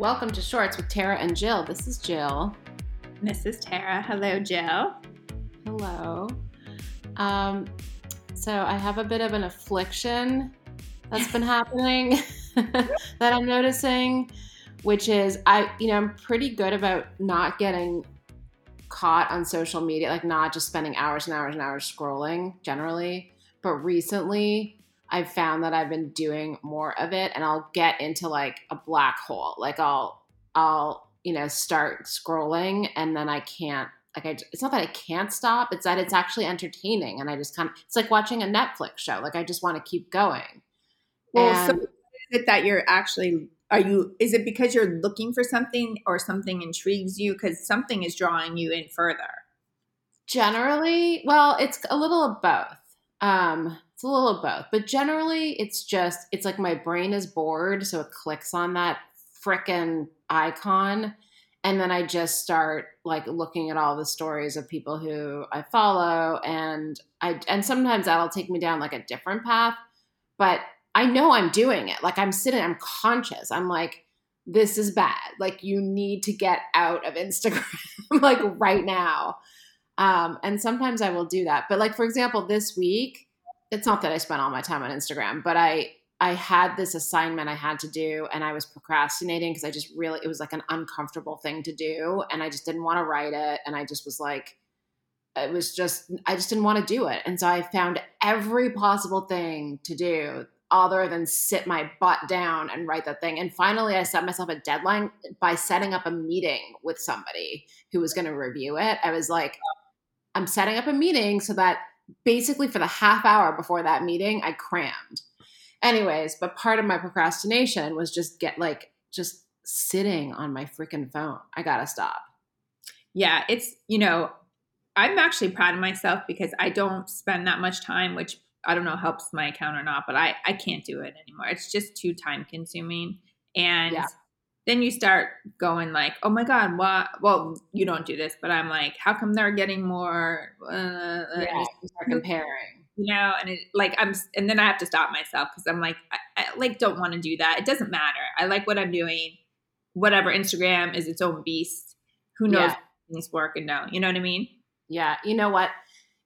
Welcome to Shorts with Tara and Jill. This is Jill. This is Tara. Hello, Jill. Hello. Um, so I have a bit of an affliction that's been happening that I'm noticing, which is I, you know, I'm pretty good about not getting caught on social media, like not just spending hours and hours and hours scrolling generally. But recently, I've found that I've been doing more of it and I'll get into like a black hole. Like I'll I'll, you know, start scrolling and then I can't like I it's not that I can't stop, it's that it's actually entertaining and I just kind of it's like watching a Netflix show. Like I just want to keep going. Well, and, so is it that you're actually are you is it because you're looking for something or something intrigues you cuz something is drawing you in further? Generally, well, it's a little of both. Um it's a little of both, but generally it's just it's like my brain is bored, so it clicks on that frickin' icon and then I just start like looking at all the stories of people who I follow and I and sometimes that'll take me down like a different path, but I know I'm doing it. Like I'm sitting I'm conscious. I'm like this is bad. Like you need to get out of Instagram like right now. Um, and sometimes I will do that. But like for example, this week, it's not that I spent all my time on Instagram, but I I had this assignment I had to do and I was procrastinating because I just really it was like an uncomfortable thing to do and I just didn't want to write it and I just was like it was just I just didn't want to do it. And so I found every possible thing to do other than sit my butt down and write that thing. And finally I set myself a deadline by setting up a meeting with somebody who was going to review it. I was like I'm setting up a meeting so that basically for the half hour before that meeting, I crammed. Anyways, but part of my procrastination was just get like just sitting on my freaking phone. I gotta stop. Yeah, it's you know, I'm actually proud of myself because I don't spend that much time, which I don't know helps my account or not, but I I can't do it anymore. It's just too time consuming, and yeah. then you start going like, oh my god, what? Well, you don't do this, but I'm like, how come they're getting more? Uh, yeah, you start comparing. You know and it like i'm and then i have to stop myself because i'm like I, I, like don't want to do that. It doesn't matter. I like what i'm doing. Whatever instagram is its own beast. Who knows yeah. things work and don't you know what i mean? Yeah you know what?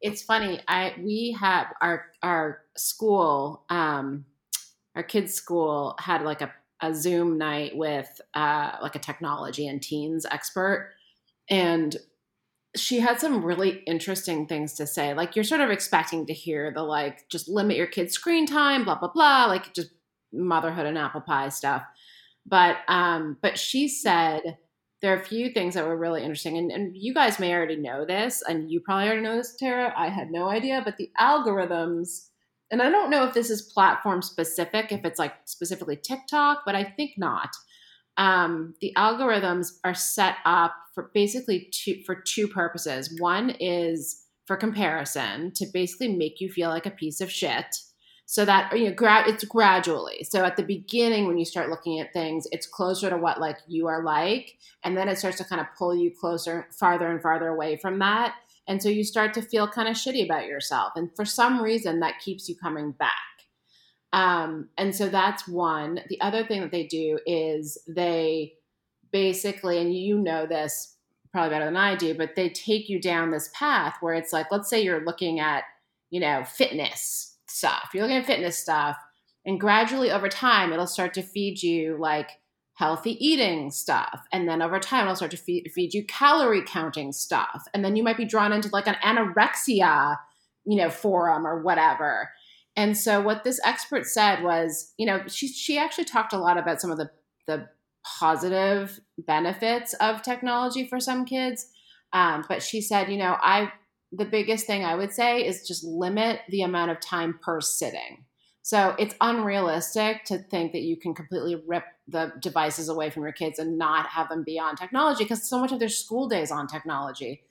It's funny i we have our our school um our kids school had like a, a zoom night with uh like a technology and teens expert. And she had some really interesting things to say. Like you're sort of expecting to hear the like just limit your kids' screen time, blah blah blah, like just motherhood and apple pie stuff. But um, but she said there are a few things that were really interesting, and, and you guys may already know this, and you probably already know this, Tara. I had no idea, but the algorithms, and I don't know if this is platform specific, if it's like specifically TikTok, but I think not um, the algorithms are set up for basically two for two purposes. One is for comparison to basically make you feel like a piece of shit. So that you know, gra- it's gradually. So at the beginning, when you start looking at things, it's closer to what like you are like, and then it starts to kind of pull you closer, farther and farther away from that. And so you start to feel kind of shitty about yourself, and for some reason, that keeps you coming back. Um, and so that's one. The other thing that they do is they basically, and you know this probably better than I do, but they take you down this path where it's like, let's say you're looking at, you know, fitness stuff. You're looking at fitness stuff, and gradually over time, it'll start to feed you like healthy eating stuff. And then over time, it'll start to feed, feed you calorie counting stuff. And then you might be drawn into like an anorexia, you know, forum or whatever. And so what this expert said was, you know, she she actually talked a lot about some of the the positive benefits of technology for some kids. Um, but she said, you know, I the biggest thing I would say is just limit the amount of time per sitting. So it's unrealistic to think that you can completely rip the devices away from your kids and not have them be on technology because so much of their school day is on technology.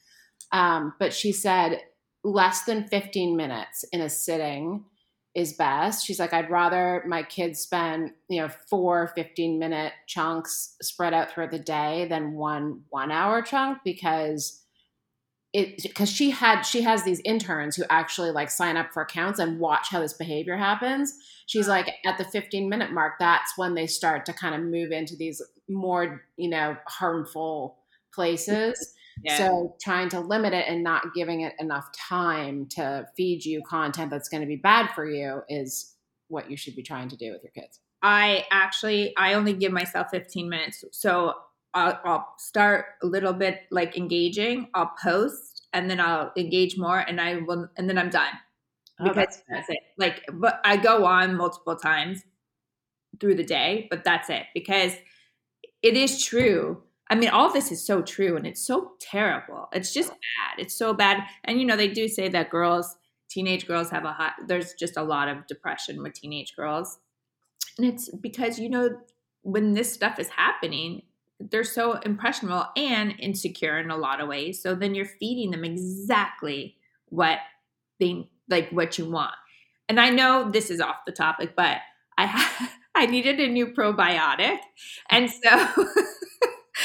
Um, but she said less than 15 minutes in a sitting is best. She's like, I'd rather my kids spend, you know, four 15 minute chunks spread out throughout the day than one one hour chunk because it because she had she has these interns who actually like sign up for accounts and watch how this behavior happens. She's like at the 15 minute mark, that's when they start to kind of move into these more, you know, harmful places. Yeah. So trying to limit it and not giving it enough time to feed you content that's going to be bad for you is what you should be trying to do with your kids. I actually I only give myself 15 minutes. So I'll, I'll start a little bit like engaging. I'll post and then I'll engage more, and I will, and then I'm done Oh, because that's that's it. Like, but I go on multiple times through the day, but that's it because it is true. I mean, all this is so true and it's so terrible. It's just bad. It's so bad. And you know, they do say that girls, teenage girls have a hot there's just a lot of depression with teenage girls. And it's because you know when this stuff is happening, they're so impressionable and insecure in a lot of ways. So then you're feeding them exactly what they like what you want. And I know this is off the topic, but I ha- I needed a new probiotic. And so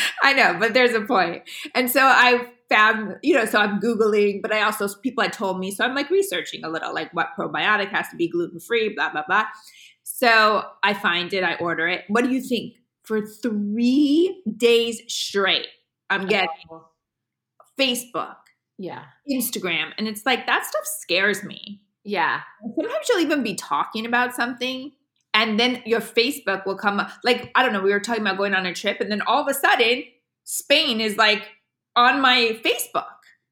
I know, but there's a point. And so I found, you know, so I'm Googling, but I also, people had told me, so I'm like researching a little, like what probiotic has to be gluten free, blah, blah, blah. So I find it, I order it. What do you think? For three days straight, I'm oh. getting Facebook, Yeah. Instagram, and it's like that stuff scares me. Yeah. Sometimes you'll even be talking about something and then your Facebook will come up. Like, I don't know, we were talking about going on a trip, and then all of a sudden, Spain is like on my Facebook.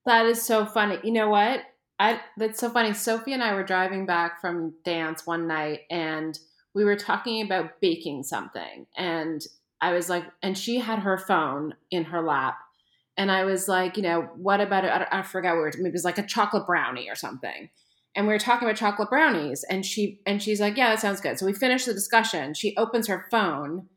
That is so funny. You know what? I that's so funny. Sophie and I were driving back from dance one night and we were talking about baking something and I was like and she had her phone in her lap and I was like, you know, what about it? I, forgot what we were, maybe it was like a chocolate brownie or something. And we were talking about chocolate brownies and she and she's like, "Yeah, that sounds good." So we finished the discussion. She opens her phone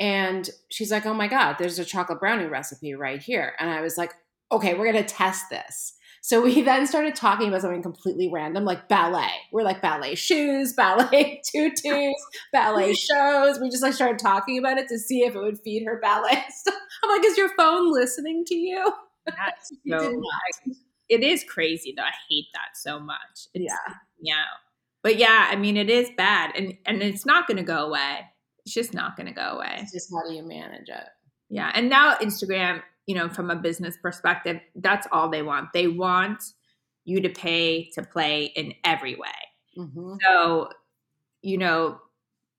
and she's like, "Oh my god, there's a chocolate brownie recipe right here." And I was like, "Okay, we're going to test this." So we then started talking about something completely random, like ballet. We're like ballet shoes, ballet tutus, ballet shows. We just like started talking about it to see if it would feed her ballet stuff. I'm like, is your phone listening to you? That's You did so, not. It is crazy though. I hate that so much. It's, Yeah. Yeah. But yeah, I mean, it is bad and, and it's not going to go away. It's just not going to go away. It's just how do you manage it? Yeah. And now Instagram, you know, from a business perspective, that's all they want. They want you to pay to play in every way. hmm So, you know,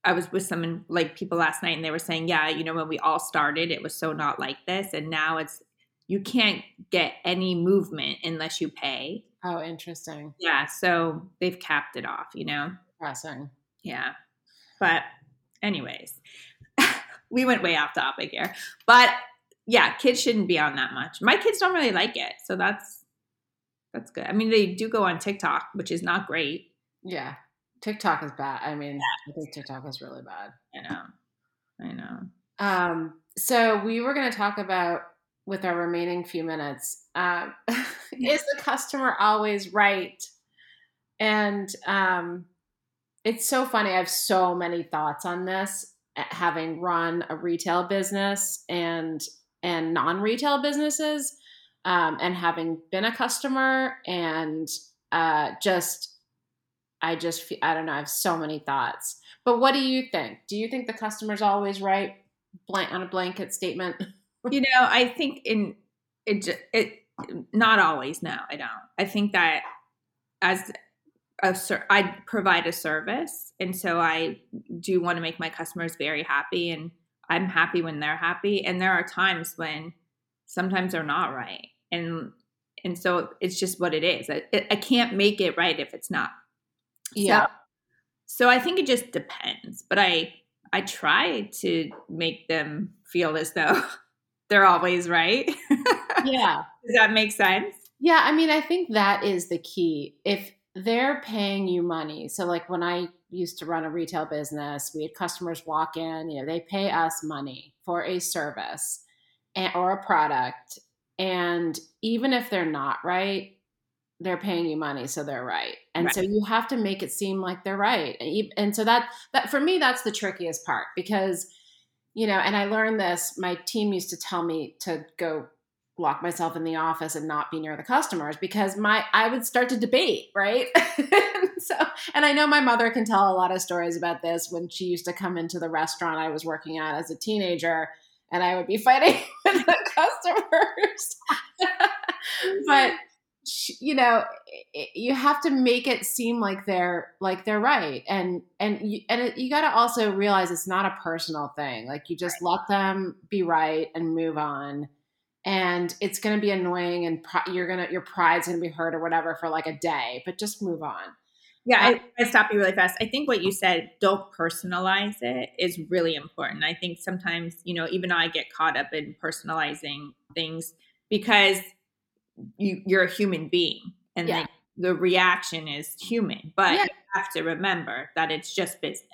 I was with some like people last night and they were saying, yeah, you know, when we all started, it was so not like this. And now it's, you can't get any movement unless you pay. Oh, interesting. Yeah. So they've capped it off, you know? Depressing. Yeah. But, anyways, we went way off topic here. But yeah, kids shouldn't be on that much. My kids don't really like it. So that's, that's good. I mean, they do go on TikTok, which is not great. Yeah. TikTok is bad. I mean, I think TikTok is really bad. I know. I know. Um, so we were going to talk about with our remaining few minutes. Um, is the customer always right? And um, it's so funny. I have so many thoughts on this, uh, having run a retail business and and non-retail businesses, um, and having been a customer, and uh, just I just I don't know. I have so many thoughts. But what do you think? Do you think the customer's always right? Blank on a blanket statement. you know, I think in it, it, not always. No, I don't. I think that as a ser- I provide a service, and so I do want to make my customers very happy, and I'm happy when they're happy. And there are times when sometimes they're not right, and and so it's just what it is. I, I can't make it right if it's not. Yeah. So, so I think it just depends, but I I try to make them feel as though they're always right. Yeah. Does that make sense? Yeah. I mean, I think that is the key. If they're paying you money, so like when I used to run a retail business, we had customers walk in, you know, they pay us money for a service and, or a product. And even if they're not right, they're paying you money, so they're right. And so you have to make it seem like they're right. And, and so that that for me, that's the trickiest part because, you know, and I learned this. My team used to tell me to go lock myself in the office and not be near the customers because my I would start to debate, right? so and I know my mother can tell a lot of stories about this when she used to come into the restaurant I was working at as a teenager and I would be fighting with the customers. but you know you have to make it seem like they're like they're right. And and you, and it, you got to also realize it's not a personal thing. Like you just right. let them be right and move on. And it's going to be annoying and you're going to your pride's going to be hurt or whatever for like a day but just move on. Yeah I, I stop you really fast. I think what you oh. said don't personalize it is really important. I think sometimes you know even i get caught up in personalizing things because you, you're a human being and yeah. like the reaction is human but yeah. you have to remember that it's just business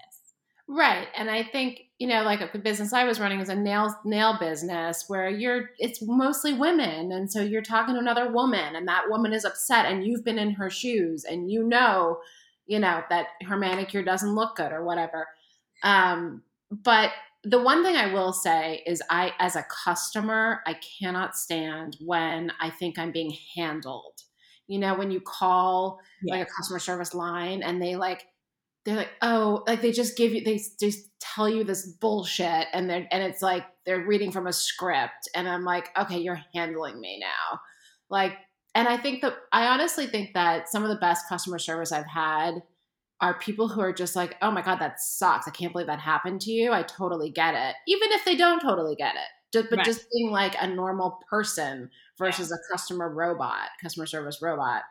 right and i think you know like the business i was running was a nail nail business where you're it's mostly women and so you're talking to another woman and that woman is upset and you've been in her shoes and you know you know that her manicure doesn't look good or whatever um but the one thing I will say is I as a customer, I cannot stand when I think I'm being handled. You know, when you call like a customer service line and they like they're like, "Oh, like they just give you they just tell you this bullshit and they're and it's like they're reading from a script and I'm like, "Okay, you're handling me now." Like and I think that I honestly think that some of the best customer service I've had are people who are just like, oh my God, that sucks. I can't believe that happened to you. I totally get it. Even if they don't totally get it. Just, but right. just being like a normal person versus yeah. a customer robot, customer service robot.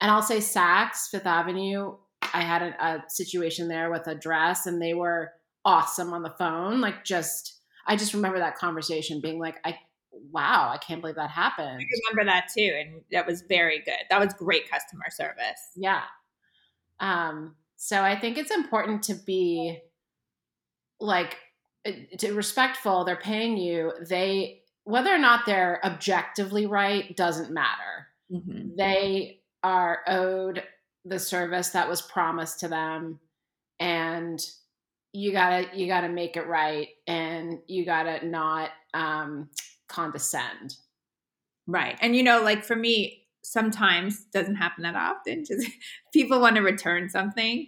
And I'll say Saks, Fifth Avenue, I had a, a situation there with a dress and they were awesome on the phone. Like just, I just remember that conversation being like, I, wow, I can't believe that happened. I remember that too. And that was very good. That was great customer service. Yeah. Um, so I think it's important to be like uh, to respectful. They're paying you. They whether or not they're objectively right doesn't matter. Mm-hmm. They are owed the service that was promised to them, and you gotta you gotta make it right, and you gotta not um, condescend. Right, and you know, like for me, sometimes doesn't happen that often. Just people want to return something,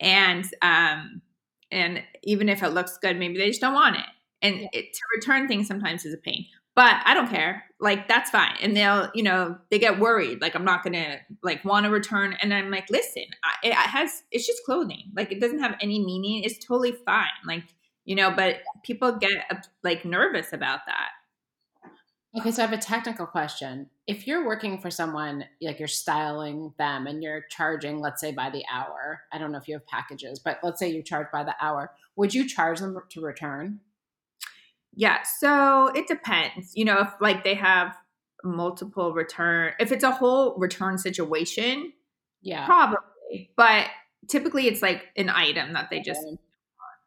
and um, and even if it looks good, maybe they just don't want it. And yeah. it, to return things sometimes is a pain. But I don't care. Like that's fine. And they'll, you know, they get worried. Like I'm not gonna like want to return. And I'm like, listen, I, it has. It's just clothing. Like it doesn't have any meaning. It's totally fine. Like you know. But people get like nervous about that. Okay, so I have a technical question. If you're working for someone, like you're styling them and you're charging, let's say by the hour, I don't know if you have packages, but let's say you charge by the hour, would you charge them to return? Yeah, so it depends. You know, if like they have multiple return, if it's a whole return situation, yeah, probably. But typically it's like an item that they just,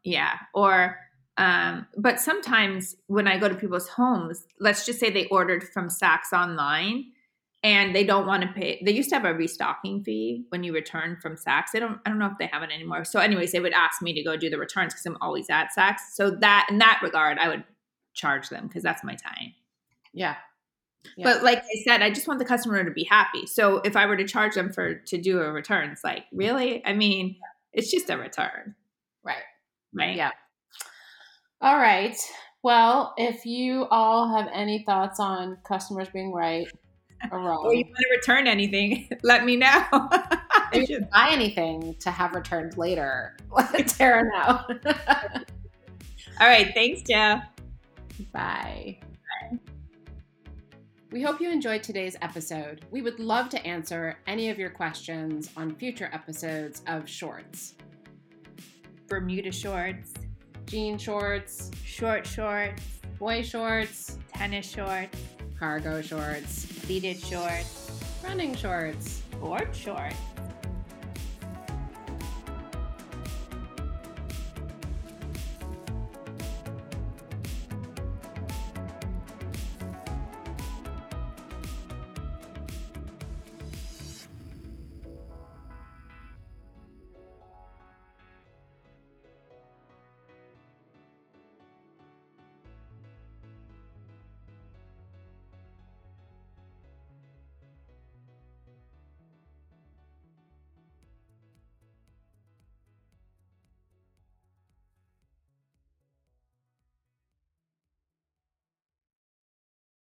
yeah, or um, but sometimes when I go to people's homes, let's just say they ordered from Saks online and they don't want to pay. They used to have a restocking fee when you return from Saks. They don't. I don't know if they have it anymore. So, anyways, they would ask me to go do the returns because I'm always at Saks. So that in that regard, I would charge them because that's my time. Yeah. yeah. But like I said, I just want the customer to be happy. So if I were to charge them for to do a return, it's like really. I mean, it's just a return. Right. Right. Yeah. All right. Well, if you all have any thoughts on customers being right or wrong, or you want to return anything, let me know. if you buy anything to have returned later, let Tara know. all right. Thanks, Joe. Bye. Bye. We hope you enjoyed today's episode. We would love to answer any of your questions on future episodes of Shorts. Bermuda Shorts jean shorts, short shorts, boy shorts, tennis shorts, cargo shorts, pleated shorts, running shorts, board shorts